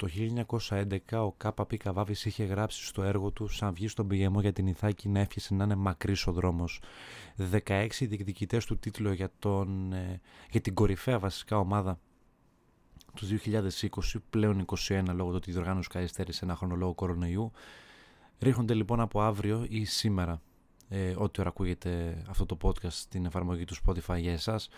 Το 1911 ο Κάπα Καβάβης είχε γράψει στο έργο του «Σαν βγει στον πηγεμό για την Ιθάκη να εύχεσαι να είναι μακρύς ο δρόμος». 16 διεκδικητές του τίτλου για, τον, ε, για την κορυφαία βασικά ομάδα του 2020, πλέον 21 λόγω του ότι η διοργάνωση καθυστέρησε ένα χρόνο λόγω κορονοϊού. Ρίχνονται λοιπόν από αύριο ή σήμερα, ε, ό,τι ώρα ακούγεται αυτό το podcast στην εφαρμογή του Spotify για εσάς,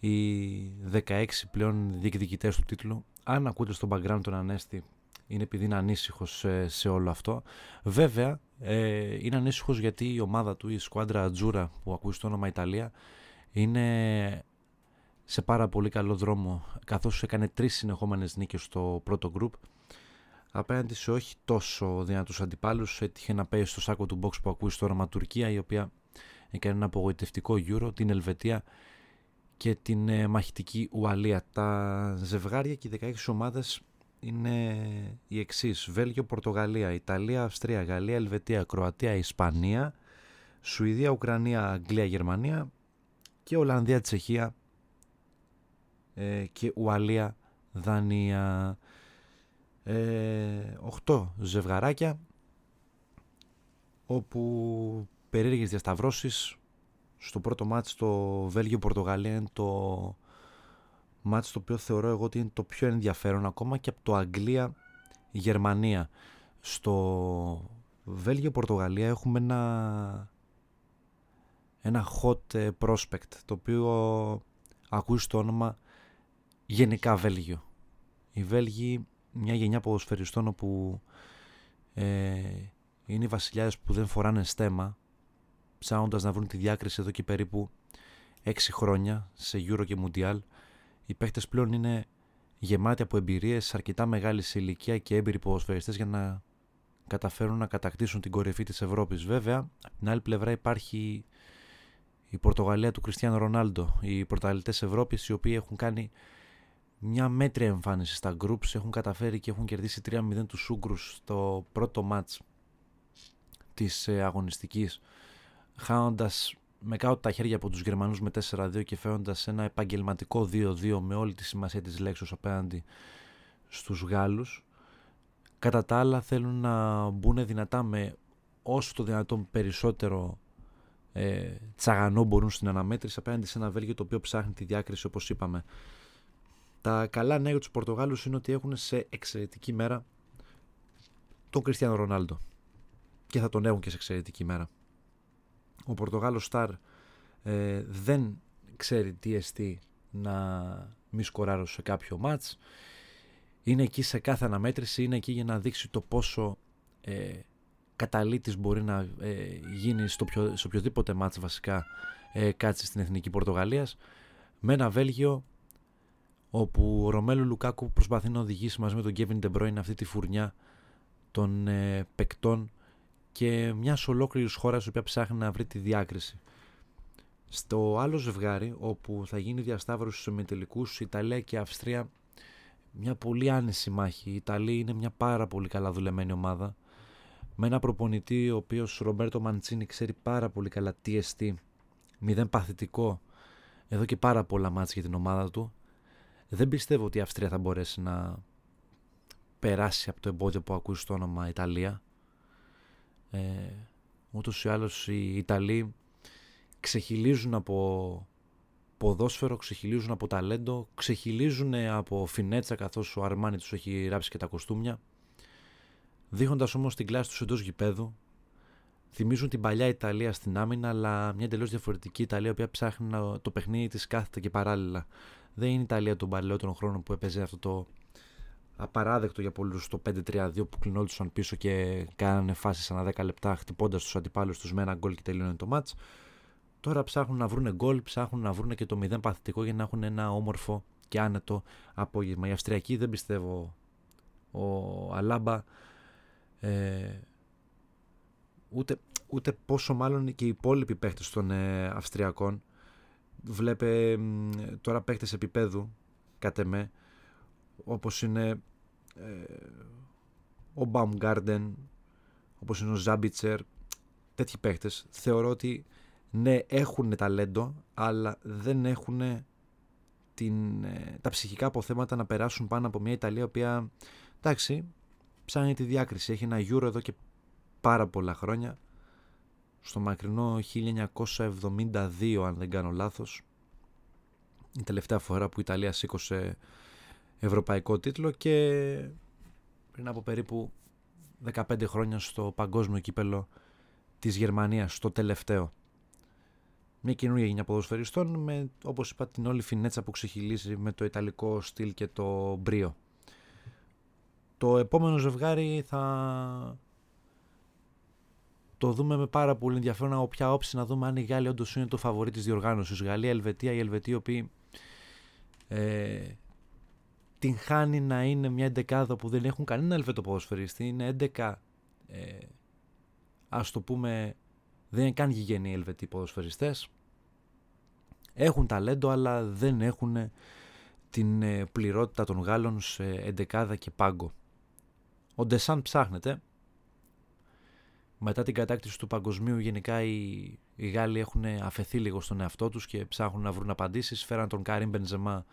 οι 16 πλέον διεκδικητές του τίτλου. Αν ακούτε στο background τον Ανέστη, είναι επειδή είναι ανήσυχος σε, όλο αυτό. Βέβαια, ε, είναι ανήσυχος γιατί η ομάδα του, η σκουάντρα Ατζούρα που ακούεις στο όνομα Ιταλία, είναι σε πάρα πολύ καλό δρόμο καθώς έκανε τρεις συνεχόμενες νίκες στο πρώτο γκρουπ απέναντι σε όχι τόσο δυνατούς αντιπάλους έτυχε να πάει στο σάκο του box που ακούεις στο όνομα Τουρκία η οποία έκανε ένα απογοητευτικό Euro, την Ελβετία και την ε, μαχητική Ουαλία. Τα ζευγάρια και οι 16 ομάδες είναι οι εξής. Βέλγιο, Πορτογαλία, Ιταλία, Αυστρία, Γαλλία, Ελβετία, Κροατία, Ισπανία, Σουηδία, Ουκρανία, Αγγλία, Γερμανία και Ολλανδία, Τσεχία ε, και Ουαλία, Δανία. Ε, 8 ζευγαράκια όπου περίεργες διασταυρώσεις στο πρώτο μάτς το Βέλγιο-Πορτογαλία είναι το μάτς το οποίο θεωρώ εγώ ότι είναι το πιο ενδιαφέρον ακόμα και από το Αγγλία-Γερμανία. Στο Βέλγιο-Πορτογαλία έχουμε ένα, ένα hot ε, prospect το οποίο ακούει στο όνομα γενικά Βέλγιο. Οι Βέλγοι, μια γενιά ποδοσφαιριστών όπου ε, είναι οι βασιλιάδες που δεν φοράνε στέμα ψάχνοντας να βρουν τη διάκριση εδώ και περίπου 6 χρόνια σε Euro και Mundial. Οι παίχτες πλέον είναι γεμάτοι από εμπειρίες αρκετά μεγάλη σε ηλικία και έμπειροι ποδοσφαιριστές για να καταφέρουν να κατακτήσουν την κορυφή της Ευρώπης. Βέβαια, από την άλλη πλευρά υπάρχει η Πορτογαλία του Κριστιανό Ρονάλντο, οι πρωταλλητές Ευρώπης οι οποίοι έχουν κάνει μια μέτρια εμφάνιση στα groups, έχουν καταφέρει και έχουν κερδίσει 3-0 τους Ούγκρους στο πρώτο μάτς της ε, αγωνιστικής χάνοντας με κάτω τα χέρια από τους Γερμανούς με 4-2 και φέροντας ένα επαγγελματικό 2-2 με όλη τη σημασία της λέξης απέναντι στους Γάλλους. Κατά τα άλλα θέλουν να μπουν δυνατά με όσο το δυνατόν περισσότερο ε, τσαγανό μπορούν στην αναμέτρηση απέναντι σε ένα Βέλγιο το οποίο ψάχνει τη διάκριση όπως είπαμε. Τα καλά νέα για τους Πορτογάλους είναι ότι έχουν σε εξαιρετική μέρα τον Κριστιανό Ρονάλντο και θα τον έχουν και σε εξαιρετική μέρα ο Πορτογάλος Σταρ ε, δεν ξέρει τι εστί να μη σκοράρω σε κάποιο μάτς. Είναι εκεί σε κάθε αναμέτρηση, είναι εκεί για να δείξει το πόσο ε, καταλήτης μπορεί να ε, γίνει στο πιο, σε οποιοδήποτε μάτς βασικά ε, κάτσει στην Εθνική Πορτογαλίας με ένα Βέλγιο όπου ο Ρομέλου Λουκάκου προσπαθεί να οδηγήσει μαζί με τον Κέβιν Ντεμπρόιν αυτή τη φουρνιά των ε, παικτών και μιας ολόκληρης χώρας η οποία ψάχνει να βρει τη διάκριση. Στο άλλο ζευγάρι, όπου θα γίνει διασταύρωση στους ημιτελικούς, Ιταλία και Αυστρία, μια πολύ άνιση μάχη. Η Ιταλία είναι μια πάρα πολύ καλά δουλεμένη ομάδα. Με ένα προπονητή, ο οποίος Ρομπέρτο Μαντσίνη ξέρει πάρα πολύ καλά τι εστί. Μηδέν παθητικό εδώ και πάρα πολλά μάτια για την ομάδα του. Δεν πιστεύω ότι η Αυστρία θα μπορέσει να περάσει από το εμπόδιο που ακούει στο όνομα Ιταλία. Ε, ούτως ή άλλως οι Ιταλοί ξεχυλίζουν από ποδόσφαιρο, ξεχυλίζουν από ταλέντο, ξεχυλίζουν από φινέτσα καθώς ο Αρμάνι τους έχει ράψει και τα κοστούμια. Δείχνοντας όμως την κλάση τους εντός γηπέδου, θυμίζουν την παλιά Ιταλία στην άμυνα, αλλά μια τελείως διαφορετική Ιταλία, που ψάχνει να, το παιχνίδι της κάθεται και παράλληλα. Δεν είναι η Ιταλία των παλαιότερων χρόνων που έπαιζε αυτό το απαράδεκτο για πολλούς το 5-3-2 που κλεινόντουσαν πίσω και κάνανε φάσεις ανά 10 λεπτά χτυπώντας τους αντιπάλους τους με ένα γκολ και τελειώνει το μάτς. Τώρα ψάχνουν να βρουν γκολ, ψάχνουν να βρουν και το 0 παθητικό για να έχουν ένα όμορφο και άνετο απόγευμα. Οι Αυστριακοί δεν πιστεύω ο Αλάμπα ε, ούτε, ούτε πόσο μάλλον και οι υπόλοιποι παίχτες των ε, Αυστριακών βλέπε τώρα παίχτες επίπεδου κατ' εμέ όπως είναι ε, ο Baumgarten, όπως είναι ο Ζάμπιτσερ, τέτοιοι παίχτες, θεωρώ ότι ναι έχουν ταλέντο, αλλά δεν έχουν την, ε, τα ψυχικά αποθέματα να περάσουν πάνω από μια Ιταλία, η οποία εντάξει, ψάχνει τη διάκριση. Έχει ένα Euro εδώ και πάρα πολλά χρόνια. Στο μακρινό 1972, αν δεν κάνω λάθος. Η τελευταία φορά που η Ιταλία σήκωσε ευρωπαϊκό τίτλο και πριν από περίπου 15 χρόνια στο παγκόσμιο κύπελο της Γερμανίας, στο τελευταίο. Μια καινούργια γενιά ποδοσφαιριστών με, όπως είπα, την όλη φινέτσα που ξεχυλίζει με το ιταλικό στυλ και το μπρίο. Το επόμενο ζευγάρι θα το δούμε με πάρα πολύ ενδιαφέρον από ποια όψη να δούμε αν η Γάλλοι όντως είναι το φαβορή της διοργάνωσης. Γαλλία, Ελβετία, οι Ελβετοί οι οποίοι ε, την χάνει να είναι μια εντεκάδα που δεν έχουν κανένα Ελβετό ποδοσφαιριστή. Είναι 11 ε, ας το πούμε δεν είναι καν γηγενοί οι Ελβετοί ποδοσφαιριστές. Έχουν ταλέντο αλλά δεν έχουν την ε, πληρότητα των Γάλλων σε εντεκάδα και πάγκο. Ο Ντεσάν ψάχνεται. Μετά την κατάκτηση του παγκοσμίου γενικά οι, οι Γάλλοι έχουν αφαιθεί λίγο στον εαυτό τους και ψάχνουν να βρουν απαντήσεις. Φέραν τον Κάριν Μπενζεμά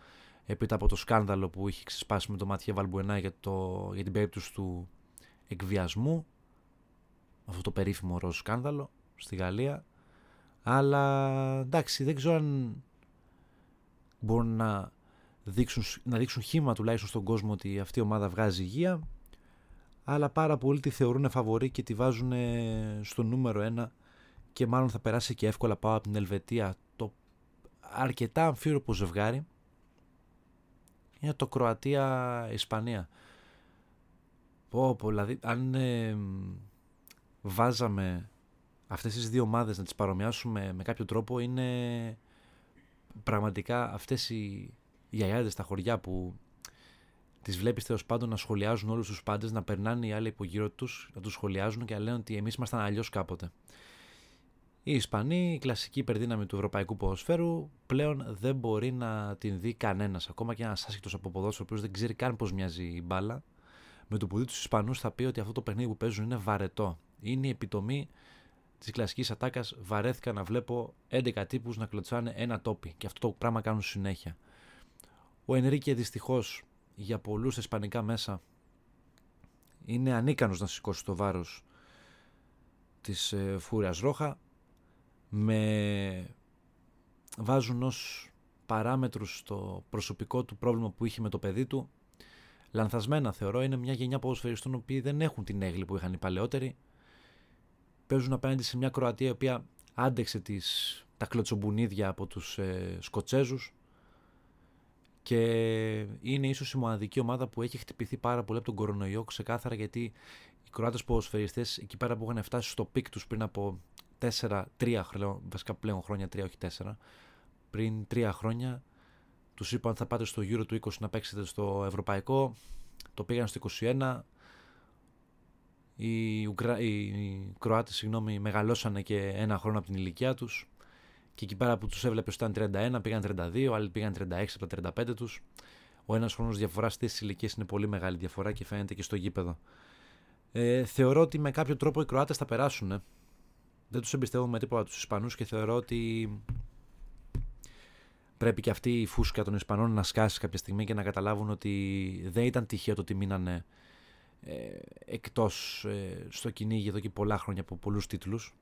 επίτα από το σκάνδαλο που είχε ξεσπάσει με τον Ματιέ Βαλμπουενά για, το, για την περίπτωση του εκβιασμού. Αυτό το περίφημο ροζ σκάνδαλο στη Γαλλία. Αλλά εντάξει δεν ξέρω αν μπορούν να δείξουν, να δείξουν χήμα τουλάχιστον στον κόσμο ότι αυτή η ομάδα βγάζει υγεία αλλά πάρα πολλοί τη θεωρούν φαβορή και τη βάζουν στο νούμερο ένα και μάλλον θα περάσει και εύκολα πάω από την Ελβετία το αρκετά αμφίροπο ζευγάρι είναι το Κροατία-Ισπανία πω πω δηλαδή αν ε, βάζαμε αυτές τις δύο ομάδες να τις παρομοιάσουμε με κάποιο τρόπο είναι πραγματικά αυτές οι γιαγιάδες στα χωριά που τις βλέπεις τέλος πάντων να σχολιάζουν όλους τους πάντες, να περνάνε οι άλλοι από γύρω τους, να τους σχολιάζουν και να λένε ότι εμείς ήμασταν αλλιώς κάποτε. Οι Ισπανοί, η κλασική υπερδύναμη του ευρωπαϊκού ποδοσφαίρου, πλέον δεν μπορεί να την δει κανένας. Ακόμα και ένας άσχητος από ποδόσφαιρο, ο οποίος δεν ξέρει καν πώς μοιάζει η μπάλα, με το που δει τους Ισπανούς θα πει ότι αυτό το παιχνίδι που παίζουν είναι βαρετό. Είναι η επιτομή της κλασικής ατάκας. Βαρέθηκα να βλέπω 11 τύπους να κλωτσάνε ένα τόπι. Και αυτό το πράγμα κάνουν συνέχεια. Ο Ενρίκε δυστυχώς για πολλούς ισπανικά μέσα είναι ανίκανος να σηκώσει το βάρος της ε, Φούρας Ρόχα με βάζουν ως παράμετρους στο προσωπικό του πρόβλημα που είχε με το παιδί του. Λανθασμένα θεωρώ είναι μια γενιά ποδοσφαιριστών οποίοι δεν έχουν την αίγλη που είχαν οι παλαιότεροι. Παίζουν απέναντι σε μια Κροατία η οποία άντεξε τις, τα κλωτσομπουνίδια από τους ε, Σκοτσέζους και είναι ίσως η μοναδική ομάδα που έχει χτυπηθεί πάρα πολύ από τον κορονοϊό ξεκάθαρα γιατί οι Κροάτες ποδοσφαιριστές εκεί πέρα που είχαν φτάσει στο peak τους πριν από 4, 3 χρόνια, βασικά πλέον χρόνια 3 όχι 4 πριν 3 χρόνια τους είπαν θα πάτε στο Euro του 20 να παίξετε στο Ευρωπαϊκό το πήγαν στο 21 οι, Ουκρα... οι Κροάτες συγγνώμη, μεγαλώσανε και ένα χρόνο από την ηλικία τους και εκεί πέρα που τους έβλεπες ήταν 31, πήγαν 32, άλλοι πήγαν 36 από τα 35 τους. Ο ένας χρόνος διαφοράς στις ηλικίες είναι πολύ μεγάλη διαφορά και φαίνεται και στο γήπεδο. Ε, θεωρώ ότι με κάποιο τρόπο οι Κροάτες θα περάσουν. Ε. Δεν τους εμπιστεύομαι τίποτα τους Ισπανούς και θεωρώ ότι πρέπει και αυτή η φούσκα των Ισπανών να σκάσει κάποια στιγμή και να καταλάβουν ότι δεν ήταν τυχαίο το ότι μείνανε ε, εκτός ε, στο κυνήγι εδώ και πολλά χρόνια από πολλούς τίτλους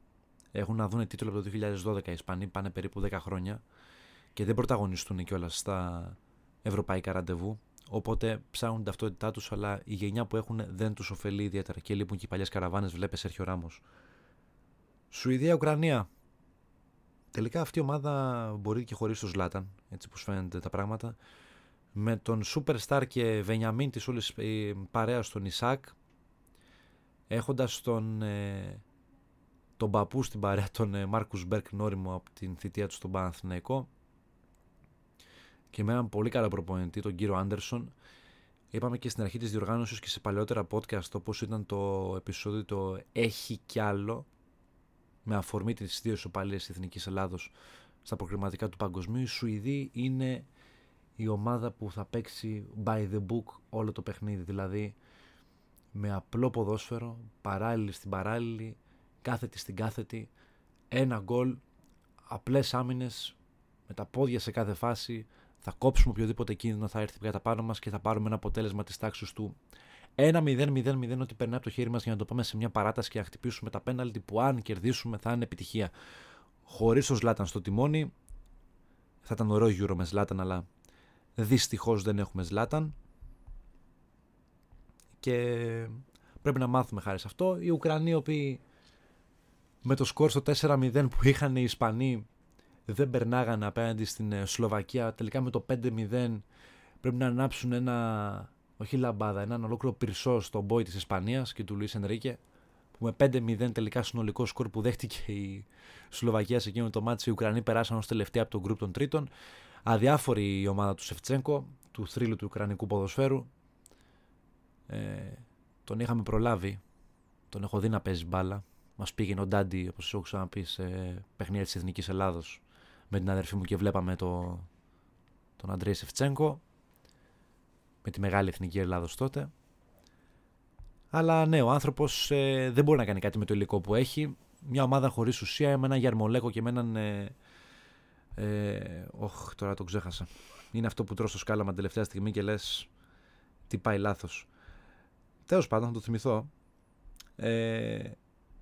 έχουν να δουν τίτλο από το 2012 οι Ισπανοί, πάνε περίπου 10 χρόνια και δεν πρωταγωνιστούν κιόλας στα ευρωπαϊκά ραντεβού. Οπότε ψάχνουν την ταυτότητά τους, αλλά η γενιά που έχουν δεν τους ωφελεί ιδιαίτερα. Και λείπουν και οι παλιές καραβάνες, βλέπεις Σέρχιο Ράμος. Σουηδία-Ουκρανία. Τελικά αυτή η ομάδα μπορεί και χωρίς τον Ζλάταν, έτσι που φαίνονται τα πράγματα. Με τον Superstar και Βενιαμίν της όλης ε, παρέας στον Ισάκ, έχοντας τον ε, τον παππού στην παρέα, τον ε, Μάρκους Μπέρκ Νόριμο από την θητεία του στον Παναθηναϊκό και με έναν πολύ καλό προπονητή, τον κύριο Άντερσον. Είπαμε και στην αρχή της διοργάνωσης και σε παλαιότερα podcast όπως ήταν το επεισόδιο το «Έχει κι άλλο» με αφορμή τις δύο ισοπαλίες της Εθνικής Ελλάδος στα προκριματικά του παγκοσμίου. Η Σουηδή είναι η ομάδα που θα παίξει by the book όλο το παιχνίδι, δηλαδή με απλό ποδόσφαιρο, παράλληλη στην παράλληλη, κάθετη στην κάθετη, ένα γκολ, απλές άμυνες, με τα πόδια σε κάθε φάση, Θα κόψουμε οποιοδήποτε κίνδυνο θα έρθει κατά πάνω μας και θα πάρουμε ένα αποτέλεσμα της τάξης του 1-0-0-0 ότι περνάει από το χέρι μας για να το πάμε σε μια παράταση και να χτυπήσουμε τα πέναλτι που αν κερδίσουμε θα είναι επιτυχία. Χωρίς ο Ζλάταν στο τιμόνι, θα ήταν ωραίο γύρω με Ζλάταν, αλλά δυστυχώς δεν έχουμε Ζλάταν. Και πρέπει να μάθουμε χάρη σε αυτό. Οι Ουκρανοί, οι οποίοι με το σκορ στο 4-0 που είχαν οι Ισπανοί δεν περνάγανε απέναντι στην ε, Σλοβακία. Τελικά με το 5-0 πρέπει να ανάψουν ένα, όχι λαμπάδα, έναν ολόκληρο πυρσό στον μπόι της Ισπανίας και του Λουίς Ενρίκε που με 5-0 τελικά συνολικό σκορ που δέχτηκε η Σλοβακία σε εκείνο το μάτι οι Ουκρανοί περάσαν ως τελευταία από τον γκρουπ των τρίτων. Αδιάφορη η ομάδα του Σεφτσέγκο, του θρύλου του Ουκρανικού ποδοσφαίρου. Ε, τον είχαμε προλάβει, τον έχω δει να παίζει μπάλα. Μας πήγαινε ο Ντάντι, όπως σου έχω ξαναπείς, σε παιχνίδια της Εθνικής Ελλάδος με την αδερφή μου και βλέπαμε το, τον Αντρέη Σεφτσέγκο με τη μεγάλη Εθνική Ελλάδος τότε. Αλλά ναι, ο άνθρωπος ε, δεν μπορεί να κάνει κάτι με το υλικό που έχει. Μια ομάδα χωρίς ουσία, με έναν Γιαρμολέκο και με έναν. Ε, ε, όχ, τώρα το ξέχασα. Είναι αυτό που τρως το σκάλαμα τελευταία στιγμή και λες τι πάει λάθος. Τέλος πάντων, θα το θυμηθώ. Ε,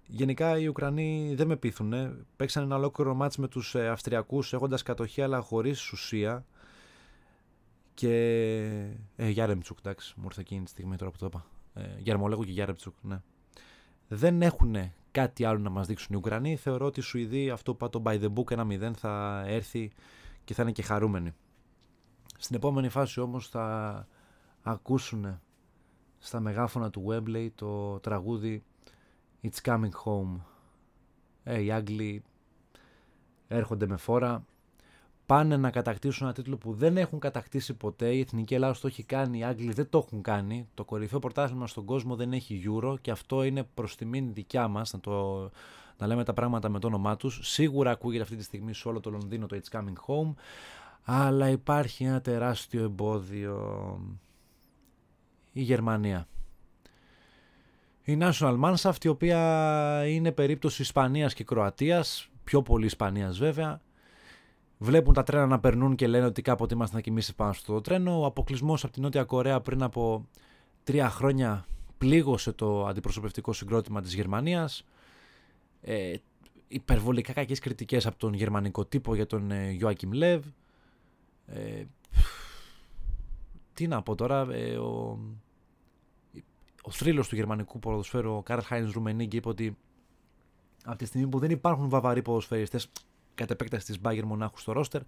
γενικά οι Ουκρανοί δεν με πείθουν. Παίξαν ένα ολόκληρο μάτς με τους ε, Αυστριακούς έχοντας κατοχή αλλά χωρίς ουσία. Και... Ε, Γιάρεμτσουκ, εντάξει, μου ήρθε εκείνη τη στιγμή τώρα που το είπα. Ε, Γερμολέγου και Γιάρεμτσουκ, ναι. Δεν έχουν κάτι άλλο να μας δείξουν οι Ουκρανοί. Θεωρώ ότι οι Σουηδοί, αυτό που το by the book ένα 0 θα έρθει και θα είναι και χαρούμενοι. Στην επόμενη φάση όμως θα ακούσουν στα μεγάφωνα του Webley το τραγούδι It's coming home. Ε, οι Άγγλοι έρχονται με φόρα. Πάνε να κατακτήσουν ένα τίτλο που δεν έχουν κατακτήσει ποτέ. Η Εθνική Ελλάδα το έχει κάνει, οι Άγγλοι δεν το έχουν κάνει. Το κορυφαίο πρωτάθλημα στον κόσμο δεν έχει Euro και αυτό είναι προς τιμήν δικιά μας να, το, να λέμε τα πράγματα με το όνομά τους. Σίγουρα ακούγεται αυτή τη στιγμή σε όλο το Λονδίνο το It's coming home. Αλλά υπάρχει ένα τεράστιο εμπόδιο. Η Γερμανία. Η National Manshaft η οποία είναι περίπτωση Ισπανίας και Κροατίας, πιο πολύ Ισπανίας βέβαια. Βλέπουν τα τρένα να περνούν και λένε ότι κάποτε είμαστε να κοιμήσει πάνω στο τρένο. Ο αποκλεισμός από την Νότια Κορέα πριν από τρία χρόνια πλήγωσε το αντιπροσωπευτικό συγκρότημα της Γερμανίας. Ε, υπερβολικά κακές κριτικές από τον γερμανικό τύπο για τον ε, Joachim Lev. Ε, τι να πω τώρα, ε, ο, ο θρύλος του γερμανικού ποδοσφαίρου, ο Καρλ Χάιν Ρουμενίγκη, είπε ότι από τη στιγμή που δεν υπάρχουν βαβαροί ποδοσφαιριστές κατ' επέκταση της Μπάγκερ Μονάχου στο ρόστερ,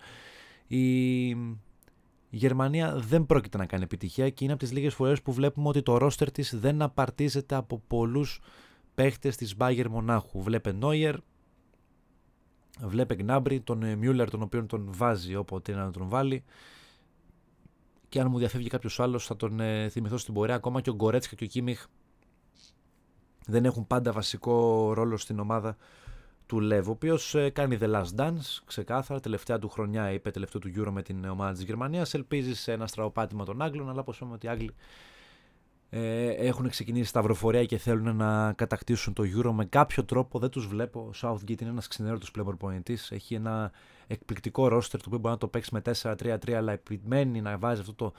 η Γερμανία δεν πρόκειται να κάνει επιτυχία και είναι από τις λίγες φορές που βλέπουμε ότι το ρόστερ της δεν απαρτίζεται από πολλούς παίχτες της Μπάγκερ Μονάχου. Βλέπε Νόιερ, βλέπε Γκνάμπρι, τον Μιούλερ τον οποίο τον βάζει όποτε είναι να τον βάλει και αν μου διαφεύγει κάποιος άλλος θα τον ε, θυμηθώ στην πορεία. Ακόμα και ο Γκορέτσκα και ο Κίμιχ δεν έχουν πάντα βασικό ρόλο στην ομάδα του Λεβ, ο οποίος ε, κάνει The Last Dance ξεκάθαρα. Τελευταία του χρονιά είπε τελευταίο του Euro με την ομάδα της Γερμανίας. Ελπίζει σε ένα στραοπάτημα των Άγγλων, αλλά όπως είπαμε ότι οι Άγγλοι ε, έχουν ξεκινήσει σταυροφορία και θέλουν να κατακτήσουν το Euro με κάποιο τρόπο. Δεν τους βλέπω. Ο Southgate είναι ένας ξενέρωτος πλέον προπονητής. Έχει ένα εκπληκτικό ρόστερ το οποίο μπορεί να το παίξει με 4-3-3, αλλά επιμένει να βάζει αυτό το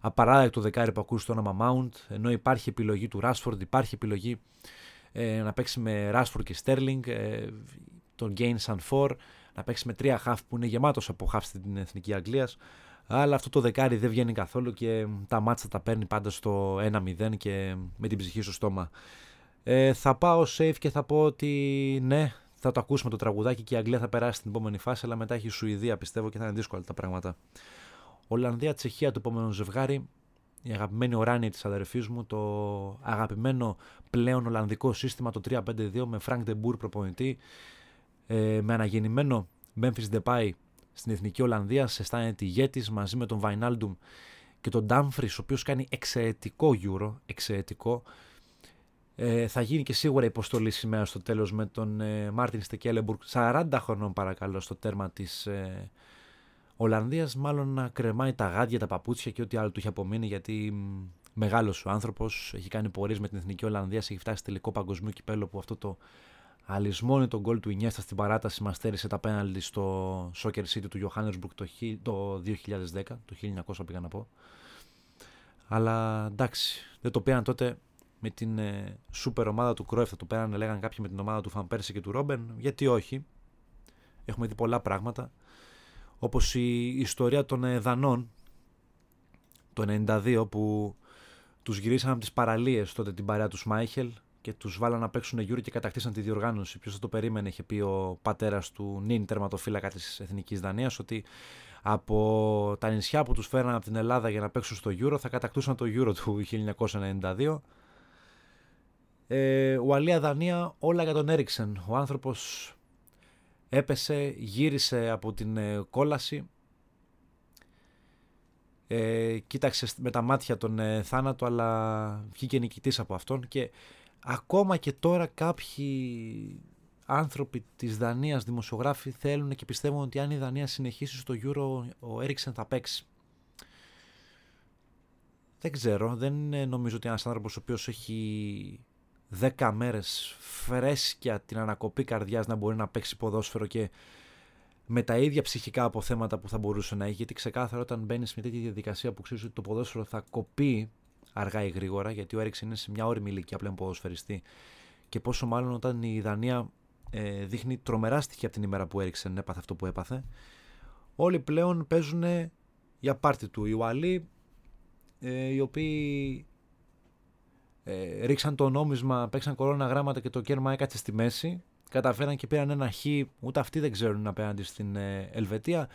απαράδεκτο δεκάρι που ακούσει το όνομα Mount. Ενώ υπάρχει επιλογή του Rashford, υπάρχει επιλογή ε, να παίξει με Rashford και Sterling, ε, τον Gain San For, να παίξει με τρία half που είναι γεμάτος από half στην εθνική Αγγλίας. Αλλά αυτό το δεκάρι δεν βγαίνει καθόλου και τα μάτσα τα παίρνει πάντα στο 1-0 και με την ψυχή στο στόμα. Ε, θα πάω safe και θα πω ότι ναι, θα το ακούσουμε το τραγουδάκι και η Αγγλία θα περάσει στην επόμενη φάση, αλλά μετά έχει η Σουηδία πιστεύω και θα είναι δύσκολα τα πράγματα. Ολλανδία-Τσεχία το επόμενο ζευγάρι, η αγαπημένη οράνια της αδερφής μου, το αγαπημένο πλέον Ολλανδικό σύστημα το 3-5-2 με Frank de Boer προπονητή, ε, με αναγεννημένο Memphis Depay στην Εθνική Ολλανδία, σε αισθάνεται ηγέτης μαζί με τον Βαϊνάλντουμ και τον Ντάμφρις, ο οποίος κάνει εξαιρετικό Euro, εξαιρετικό. Ε, θα γίνει και σίγουρα υποστολή σήμερα στο τέλος με τον ε, Μάρτιν Στεκέλεμπουργκ, 40 χρονών παρακαλώ στο τέρμα της ε, Ολλανδίας, μάλλον να κρεμάει τα γάντια, τα παπούτσια και ό,τι άλλο του έχει απομείνει γιατί μεγάλος ο άνθρωπος, έχει κάνει πορείες με την Εθνική Ολλανδίας, έχει φτάσει τελικό παγκοσμίου κυπέλο που αυτό το αλυσμόνει τον γκολ του Ινιέστα στην παράταση μας στέρισε τα πέναλτι στο Soccer City του Johannesburg το, το 2010, το 1900 πήγα να πω. Αλλά εντάξει, δεν το πήραν τότε με την ε, σούπερ ομάδα του Κρόεφ, θα το πέρανε λέγανε κάποιοι με την ομάδα του Φαμπέρση και του Ρόμπεν, γιατί όχι. Έχουμε δει πολλά πράγματα. Όπως η ιστορία των ε, Δανών το 92 που τους γυρίσαν από τις παραλίες τότε την παρέα του Σμάιχελ και τους βάλαν να παίξουν γιούρι και κατακτήσαν τη διοργάνωση. Ποιος θα το περίμενε, είχε πει ο πατέρας του νυν τερματοφύλακα της Εθνικής Δανίας, ότι από τα νησιά που τους φέραν από την Ελλάδα για να παίξουν στο Euro θα κατακτούσαν το Euro του 1992. Ε, Ουαλία-Δανία όλα για τον Έριξεν. Ο άνθρωπος έπεσε, γύρισε από την ε, κόλαση, ε, κοίταξε με τα μάτια τον ε, θάνατο αλλά βγήκε νικητής από αυτόν και ακόμα και τώρα κάποιοι άνθρωποι της Δανίας, δημοσιογράφοι θέλουν και πιστεύουν ότι αν η Δανία συνεχίσει στο Euro ο Έριξεν θα παίξει. Δεν ξέρω, δεν νομίζω ότι ένας άνθρωπος ο οποίος έχει 10 μέρες φρέσκια την ανακοπή καρδιάς να μπορεί να παίξει ποδόσφαιρο και με τα ίδια ψυχικά αποθέματα που θα μπορούσε να έχει. Γιατί ξεκάθαρα όταν μπαίνεις σε μια τέτοια διαδικασία που ξέρεις ότι το ποδόσφαιρο θα κοπεί αργά ή γρήγορα, γιατί ο Έριξεν είναι σε μια όρημη ηλικία πλέον ποδοσφαιριστή. Και πόσο μάλλον όταν η Δανία ε, δείχνει τρομερά στοιχεία από την ημέρα που Έριξεν έπαθε αυτό που έπαθε. Όλοι πλέον παίζουν για πάρτι του. Οι Ουαλοί, ε, οι οποίοι ε, ρίξαν το νόμισμα, παίξαν κορώνα γράμματα και το κέρμα έκατσε στη μέση. Καταφέραν και πήραν ένα χ, ούτε αυτοί δεν ξέρουν απέναντι στην ε, Ελβετία.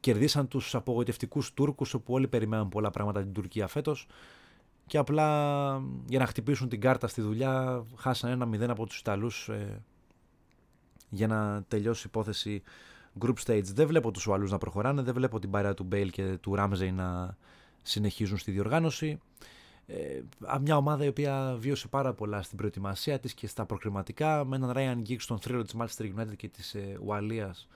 Κερδίσαν τους απογοητευτικούς Τούρκους, όπου όλοι περιμέναν πολλά πράγματα την Τουρκία φέτος. Και απλά για να χτυπήσουν την κάρτα στη δουλειά χάσαν ένα μηδέν από τους Ιταλούς ε, για να τελειώσει η υπόθεση group stage. Δεν βλέπω τους Ουαλούς να προχωράνε, δεν βλέπω την παρέα του Μπέιλ και του Ράμζεϊ να συνεχίζουν στη διοργάνωση. Ε, μια ομάδα η οποία βίωσε πάρα πολλά στην προετοιμασία της και στα προκριματικά με έναν Ryan Giggs στον θρύλο της Manchester United και της ε, Ουαλίας.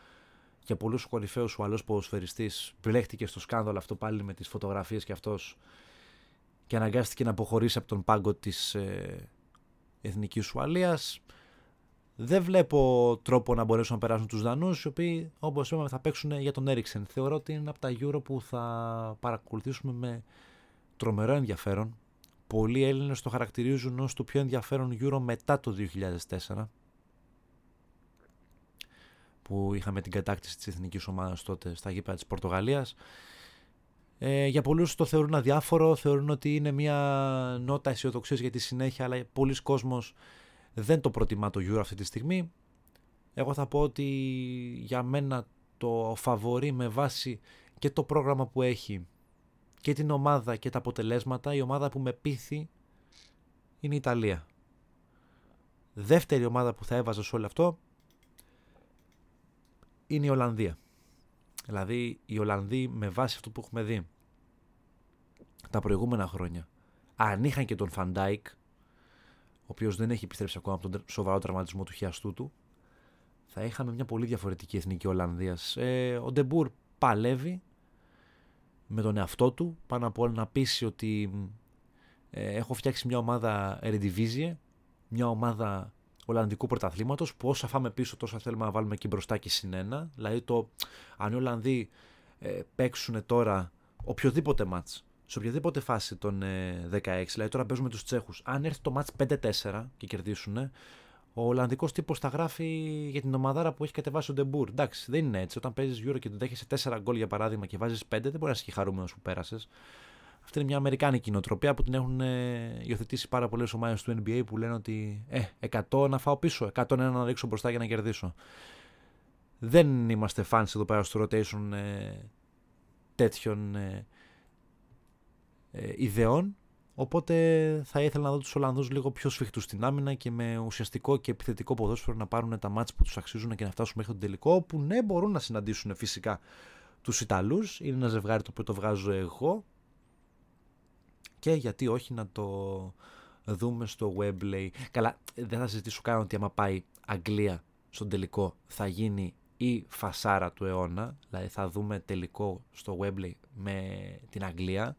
Και πολλούς κορυφαίους Ουαλός ποδοσφαιριστής μπλέχτηκε στο σκάνδαλο αυτό πάλι με τις φωτογραφίες και αυτός και αναγκάστηκε να αποχωρήσει από τον πάγκο της ε, Εθνικής Ουαλίας. Δεν βλέπω τρόπο να μπορέσουν να περάσουν τους Δανούς οι οποίοι όπως είπαμε θα παίξουν για τον Έριξεν θεωρώ ότι είναι από τα Euro που θα παρακολουθήσουμε με τρομερό ενδιαφέρον. Πολλοί Έλληνες το χαρακτηρίζουν ως το πιο ενδιαφέρον Euro μετά το 2004 που είχαμε την κατάκτηση της εθνικής ομάδας τότε στα γήπεδα της Πορτογαλίας. Ε, για πολλούς το θεωρούν αδιάφορο, θεωρούν ότι είναι μια νότα αισιοδοξίας για τη συνέχεια, αλλά πολλοί κόσμος δεν το προτιμά το Euro αυτή τη στιγμή. Εγώ θα πω ότι για μένα το φαβορεί με βάση και το πρόγραμμα που έχει και την ομάδα και τα αποτελέσματα, η ομάδα που με πείθει είναι η Ιταλία. Δεύτερη ομάδα που θα έβαζα σε όλο αυτό είναι η Ολλανδία. Δηλαδή οι Ολλανδοί με βάση αυτό που έχουμε δει τα προηγούμενα χρόνια αν είχαν και τον Φαν Ντάικ ο οποίος δεν έχει επιστρέψει ακόμα από τον σοβαρό τραυματισμό του χιαστού του θα είχαμε μια πολύ διαφορετική εθνική Ολλανδίας. Ε, ο Ντε Μπουρ παλεύει με τον εαυτό του, πάνω από όλα να πείσει ότι ε, έχω φτιάξει μια ομάδα Eredivisie, μια ομάδα Ολλανδικού πρωταθλήματος, που όσα φάμε πίσω τόσα θέλουμε να βάλουμε και μπροστά και συν ένα. Δηλαδή το αν οι Ολλανδοί ε, παίξουν τώρα οποιοδήποτε ματς, σε οποιαδήποτε φάση των ε, 16, δηλαδή τώρα παίζουμε τους Τσέχους, αν έρθει το ματς 5-4 και κερδίσουν, ο Ολλανδικός τύπος θα γράφει για την ομαδάρα που έχει κατεβάσει ο Ντε Μπουρ. Εντάξει, δεν είναι έτσι. Όταν παίζεις Euro και του δέχεσαι 4 γκολ για παράδειγμα και βάζεις 5, δεν μπορεί να είσαι χαρούμενος που πέρασες. Αυτή είναι μια Αμερικάνικη νοοτροπία που την έχουν ε, υιοθετήσει πάρα πολλές ομάδες του NBA που λένε ότι ε, 100 να φάω πίσω, 101 να ρίξω μπροστά για να κερδίσω. Δεν είμαστε fans εδώ πέρα στο rotation ε, τέτοιων ε, ε, ιδεών Οπότε θα ήθελα να δω τους Ολλανδούς λίγο πιο σφιχτούς στην άμυνα και με ουσιαστικό και επιθετικό ποδόσφαιρο να πάρουν τα μάτια που τους αξίζουν και να φτάσουν μέχρι τον τελικό. Που ναι, μπορούν να συναντήσουν φυσικά τους Ιταλούς. Είναι ένα ζευγάρι το οποίο το βγάζω εγώ. Και γιατί όχι να το δούμε στο Webley. Καλά, δεν θα συζητήσω καν ότι άμα πάει Αγγλία στον τελικό θα γίνει η φασάρα του αιώνα. Δηλαδή θα δούμε τελικό στο Wembley με την Αγγλία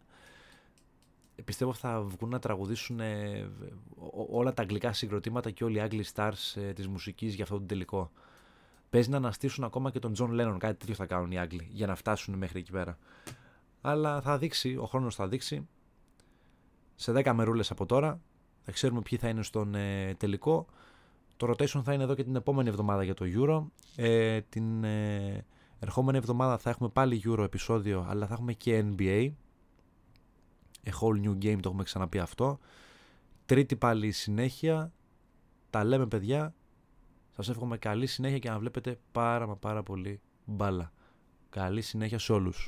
πιστεύω θα βγουν να τραγουδήσουν ε, όλα τα αγγλικά συγκροτήματα και όλοι οι Άγγλοι stars ε, της μουσικής για αυτό το τελικό. Παίζει να αναστήσουν ακόμα και τον Τζον Λένον, κάτι τέτοιο θα κάνουν οι Άγγλοι για να φτάσουν μέχρι εκεί πέρα. Αλλά θα δείξει, ο χρόνος θα δείξει. Σε 10 μερούλες από τώρα θα ξέρουμε ποιοι θα είναι στον ε, τελικό. Το rotation θα είναι εδώ και την επόμενη εβδομάδα για το Euro. Ε, την ε, ερχόμενη εβδομάδα θα έχουμε πάλι Euro επεισόδιο, αλλά θα έχουμε και NBA. A whole new game, το έχουμε ξαναπεί αυτό. Τρίτη πάλι συνέχεια. Τα λέμε παιδιά. Σας εύχομαι καλή συνέχεια και να βλέπετε πάρα μα πάρα πολύ μπάλα. Καλή συνέχεια σε όλους.